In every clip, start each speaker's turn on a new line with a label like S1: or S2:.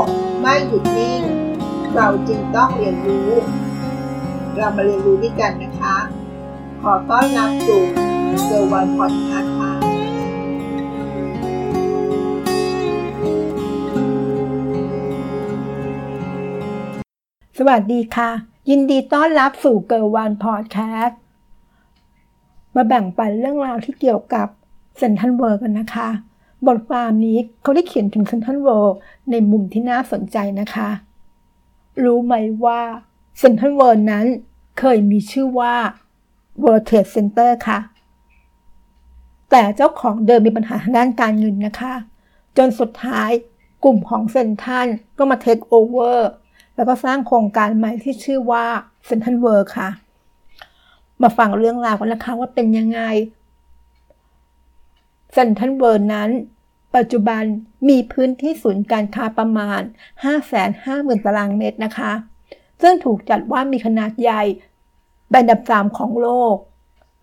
S1: กไม่หยุดนิ่ง เราจึงต้องเรียนรู้ เรามาเรียนรู้ด้วยกันนะคะ ขอต้อนรับสู่เซอร์วันพอดคาส์ค่ะ
S2: สวัสดีค่ะ ยินดีต้อนรับสู่เกิร์วันพอดแคสต์มาแบ่งปันเรื่องราวที่เกี่ยวกับเซนทันเวิร์กันนะคะ บทความนี้เขาได้เขียนถึงเซ็นทรัลเวิลด์ในมุมที่น่าสนใจนะคะ รู้ไหมว่าเซ็นทรัลเวิลด์นั้นเคยมีชื่อว่า World Trade Center ค่ะ แต่เจ้าของเดิมมีปัญหาทางด้านการเงินนะคะ จนสุดท้ายกลุ่มของเซ็นทรัลก็มาเทคโอเวอร์แล้วก็สร้างโครงการใหม่ที่ชื่อว่าเซ็นทรัลเวิลด์ค่ะ มาฟังเรื่องราวกันนะคะว่าเป็นยังไงเซนทันเวิร์นั้น ปัจจุบันมีพื้นที่ศูนย์การค้าประมาณ 550,000 ตารางเมตรนะคะ ซึ่งถูกจัดว่ามีขนาดใหญ่เป็นอันดับสามของโลก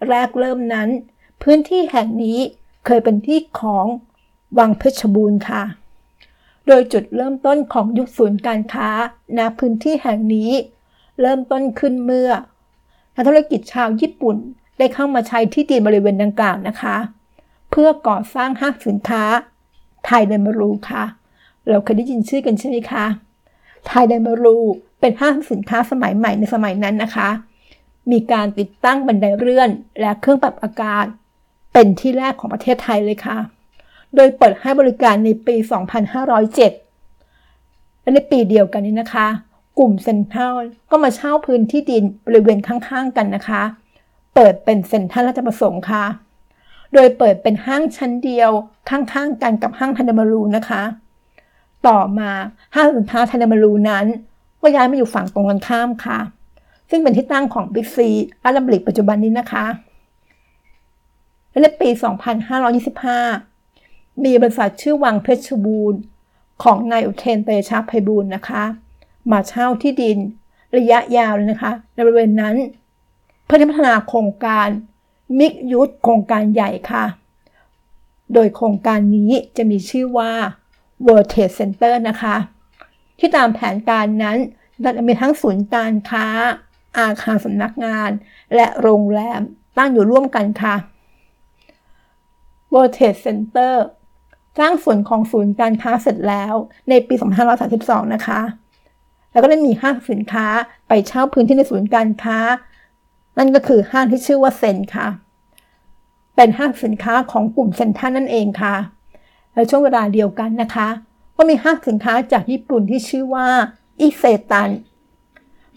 S2: แรกเริ่มนั้น พื้นที่แห่งนี้เคยเป็นที่ของวังเพชรบูรณ์ค่ะ โดยจุดเริ่มต้นของยุคศูนย์การค้าณพื้นที่แห่งนี้ เริ่มต้นขึ้นเมื่อนักธุรกิจชาวญี่ปุ่นได้เข้ามาใช้ที่ดินบริเวณดังกล่าวนะคะ เพื่อก่อสร้างห้างสินค้า ไทยเดนมารูค่ะ เราเคยได้ยินชื่อกันใช่ไหมคะไทยเดนมารูเป็นห้างสินค้าสมัยใหม่ในสมัยนั้นนะคะ มีการติดตั้งบันไดเลื่อน และเครื่องปรับอากาศ เป็นที่แรกของประเทศไทยเลยค่ะ โดยเปิดให้บริการในปี 2507 และในปีเดียวกันนี้นะคะ กลุ่มเซ็นทรัลก็มาเช่าพื้นที่ดินบริเวณข้างๆกันนะคะ เปิดเป็นเซ็นทรัลราชประสงค์ค่ะ โดยเปิดเป็นห้างชั้นเดียวข้างๆกันกับห้างทันเดมารูนะคะ ต่อมาห้างสินค้าทันเดมารูนั้น ก็ย้ายมาอยู่ฝั่งตรงกันข้ามค่ะ ซึ่งเป็นที่ตั้งของบิ๊กซีอารัมบลิกปัจจุบันนี้นะคะ และในปี 2525 มีบริษัทชื่อวังเพชรบูรณ์ของนายอุเทนเตชะไพบูลย์นะคะ มาเช่าที่ดินระยะยาวเลยนะคะ ในบริเวณนั้น เพื่อพัฒนาโครงการ มิกยุทธโครงการใหญ่ค่ะ โดยโครงการนี้จะมีชื่อว่า World Trade Center นะคะ ที่ตามแผนการนั้นจะมีทั้งศูนย์การค้า อาคารสำนักงาน และโรงแรมตั้งอยู่ร่วมกันค่ะ World Trade Center สร้างส่วนของศูนย์การค้าเสร็จแล้วในปี 2532 นะคะ แล้วก็ได้มีห้างสินค้าไปเช่าพื้นที่ในศูนย์การค้า นั่นก็คือห้างที่ชื่อว่าเซนค่ะ เป็นห้างสินค้าของกลุ่มเซ็นทรัลนั่นเองค่ะ และช่วงเวลาเดียวกันนะคะ ก็มีห้างสินค้าจากญี่ปุ่นที่ชื่อว่าอิเซตัน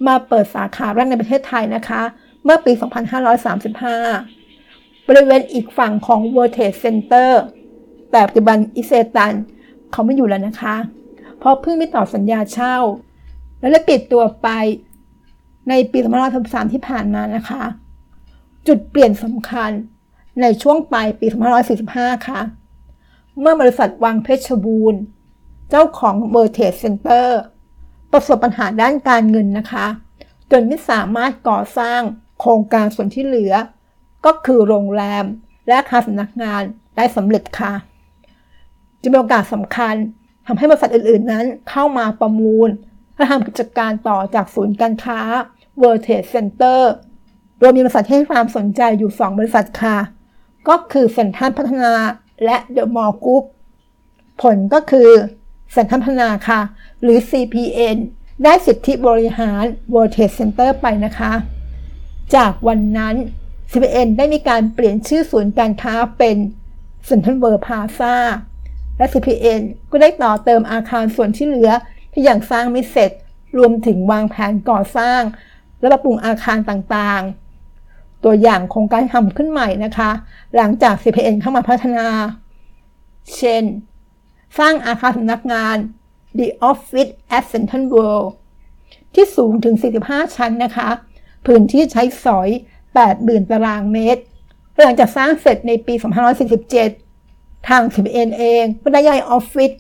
S2: มาเปิดสาขาแรกในประเทศไทยนะคะ เมื่อปี 2535 บริเวณอีกฝั่งของ World Trade Center แต่ปัจจุบันอิเซตันเขาไม่อยู่แล้วนะคะ เพราะเพิ่งไม่ต่อสัญญาเช่า แล้วปิดตัวไป ในปี2533ที่ผ่านมานะคะ จุดเปลี่ยนสำคัญในช่วงปลายปี2545 ค่ะ เมื่อบริษัทวังเพชรบูรณ์ เจ้าของ World Trade Center ประสบปัญหาด้านการเงินนะคะ จนไม่สามารถก่อสร้างโครงการส่วนที่เหลือ ก็คือโรงแรมและอาคารสำนักงานได้สำเร็จค่ะ จะมีโอกาสสำคัญทำให้บริษัทอื่นๆนั้นเข้ามาประมูลและทำกิจการต่อจากศูนย์การค้า World Trade Center โดยมีบริษัทให้ความสนใจอยู่ 2 บริษัทค่ะ ก็คือเซ็นทรัลพัฒนาและเดอะมอลล์กรุ๊ปผลก็คือเซ็นทรัลพัฒนาค่ะ หรือ CPN ได้สิทธิบริหาร World Trade Center ไปนะคะ จากวันนั้น CPN ได้มีการเปลี่ยนชื่อศูนย์การค้าเป็นเซ็นทรัลเวิร์พาซาและ CPN ก็ได้ต่อเติมอาคารส่วนที่เหลือที่ยังสร้างไม่เสร็จ รวมถึงวางแผนก่อสร้าง และปรับปรุงอาคารต่างๆ ตัวอย่างโครงการทำขึ้นใหม่นะคะ หลังจาก CPN เข้ามาพัฒนา เช่น สร้างอาคารสำนักงาน The Office at Central World ที่สูงถึง 45 ชั้นนะคะ พื้นที่ใช้สอย 80,000 ตารางเมตร หลังจากสร้างเสร็จในปี 2547 ทาง CPN เองก็ได้ย้ายออฟฟิศ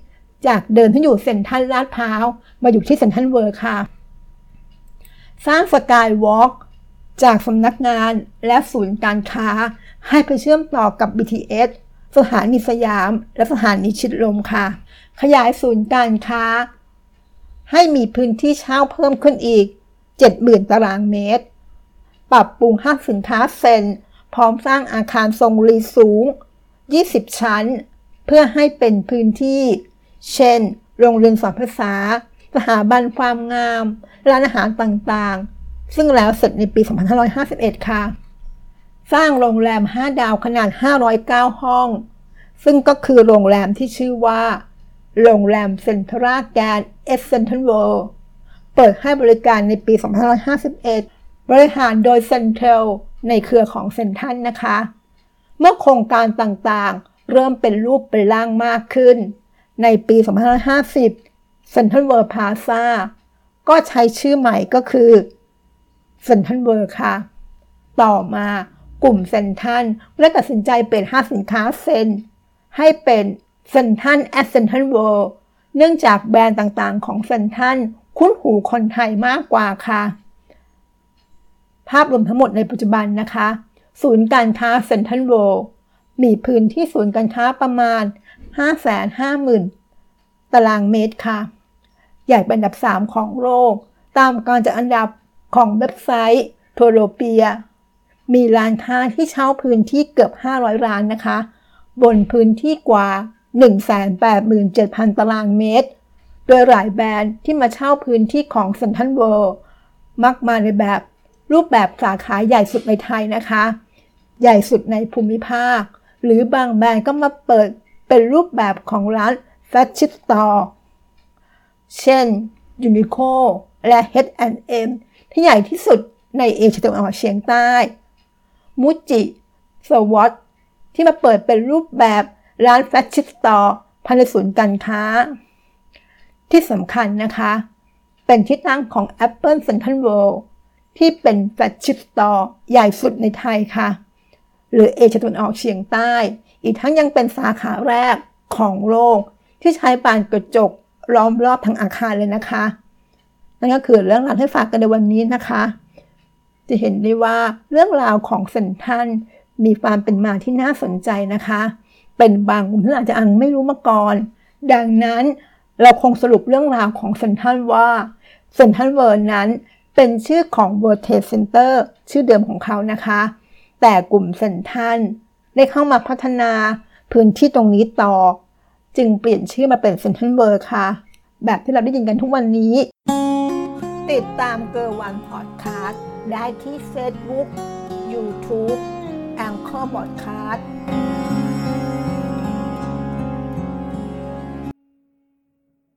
S2: จากเดิมที่อยู่เซ็นทรัลลาดพร้าว มาอยู่ที่เซ็นทรัลเวิร์ค่ะ สร้างสกายวอล์กจากสำนักงานและศูนย์การค้า ให้ไปเชื่อมต่อกับ BTS สถานีสยาม และสถานีชิดลมค่ะ ขยายศูนย์การค้า ให้มีพื้นที่เช่าเพิ่มขึ้นอีก 70,000 ตารางเมตร ปรับปรุงห้างสินค้าเซนพร้อมสร้างอาคารทรงรีสูง 20 ชั้น เพื่อให้เป็นพื้นที่ เช่น โรงเรียนสอนภาษา สถาบันความงาม ร้านอาหารต่างๆ ซึ่งแล้วเสร็จในปี 2551 ค่ะ สร้างโรงแรม 5 ดาวขนาด 509 ห้อง ซึ่งก็คือโรงแรมที่ชื่อว่า โรงแรม Centara Grand at CentralWorld เปิดให้บริการในปี 2551 บริหารโดย CENTEL ในเครือของเซ็นทรัลนะคะ เมื่อโครงการต่างๆ เริ่มเป็นรูปเป็นร่างมากขึ้น ในปี 2550 เซ็นทรัลเวิลด์พลาซาก็ใช้ชื่อใหม่ก็คือเซ็นทรัลเวิลด์ค่ะ ต่อมากลุ่มเซ็นทรัลได้ตัดสินใจเปลี่ยนห้างสินค้า ZEN ให้เป็น Central at CentralWorld เนื่องจากแบรนด์ต่างๆ ของเซ็นทรัลคุ้นหูคนไทยมากกว่าค่ะ ภาพรวมทั้งหมดในปัจจุบันนะคะ ศูนย์การค้าเซ็นทรัลเวิลด์มีพื้นที่ศูนย์การค้าประมาณ 550,000 ตารางเมตรค่ะ ใหญ่เป็นอันดับ 3 ของโลก ตามการจัดอันดับของเว็บไซต์โทโรเปีย มีร้านค้าที่เช่าพื้นที่เกือบ 500 ร้านนะคะ บนพื้นที่กว่า 187,000 ตารางเมตร โดยหลายแบรนด์ที่มาเช่าพื้นที่ของเซนทรัลเวิลด์มักมาในแบบรูปแบบสาขาใหญ่สุดในไทยนะคะ ใหญ่สุดในภูมิภาค หรือบางแบรนด์ก็มาเปิดเป็นรูปแบบของร้าน flagship store เช่น Uniqlo และ H&M ที่ใหญ่ที่สุดในเอเชียตะวันออกเฉียงใต้ MUJI Swatch ที่มาเปิดเป็นรูปแบบร้าน flagship store ภายในศูนย์การค้า ที่สำคัญนะคะ เป็นที่ตั้งของ Apple Central World ที่เป็น flagship store ใหญ่สุดในไทยค่ะ หรือเอเชียตะวันออกเฉียงใต้ อีกทั้งยังเป็นสาขาแรกของโลก ที่ใช้บานกระจกล้อมรอบทั้งอาคารเลยนะคะ นั่นก็คือเรื่องราวที่ฝากกันในวันนี้นะคะ จะเห็นได้ว่าเรื่องราวของเซ็นทรัลมีความเป็นมาที่น่าสนใจนะคะ เป็นบางกลุ่มที่อาจจะยังไม่รู้มาก่อน ดังนั้นเราคงสรุปเรื่องราวของเซ็นทรัลว่าเซ็นทรัลเวิลด์นั้นเป็นชื่อของ World Trade Center ชื่อเดิมของเขานะคะ แต่กลุ่มเซ็นทรัลได้เข้ามาพัฒนาพื้นที่ตรงนี้ต่อ จึงเปลี่ยนชื่อมาเป็นเซ็นทรัลเวิลด์ค่ะ แบบที่เราได้ยินกันทุกวันนี้ ติดตามเกอร์วันพอดคาสต์ได้ที่ Facebook YouTube แองเกอร์พอดคาสต์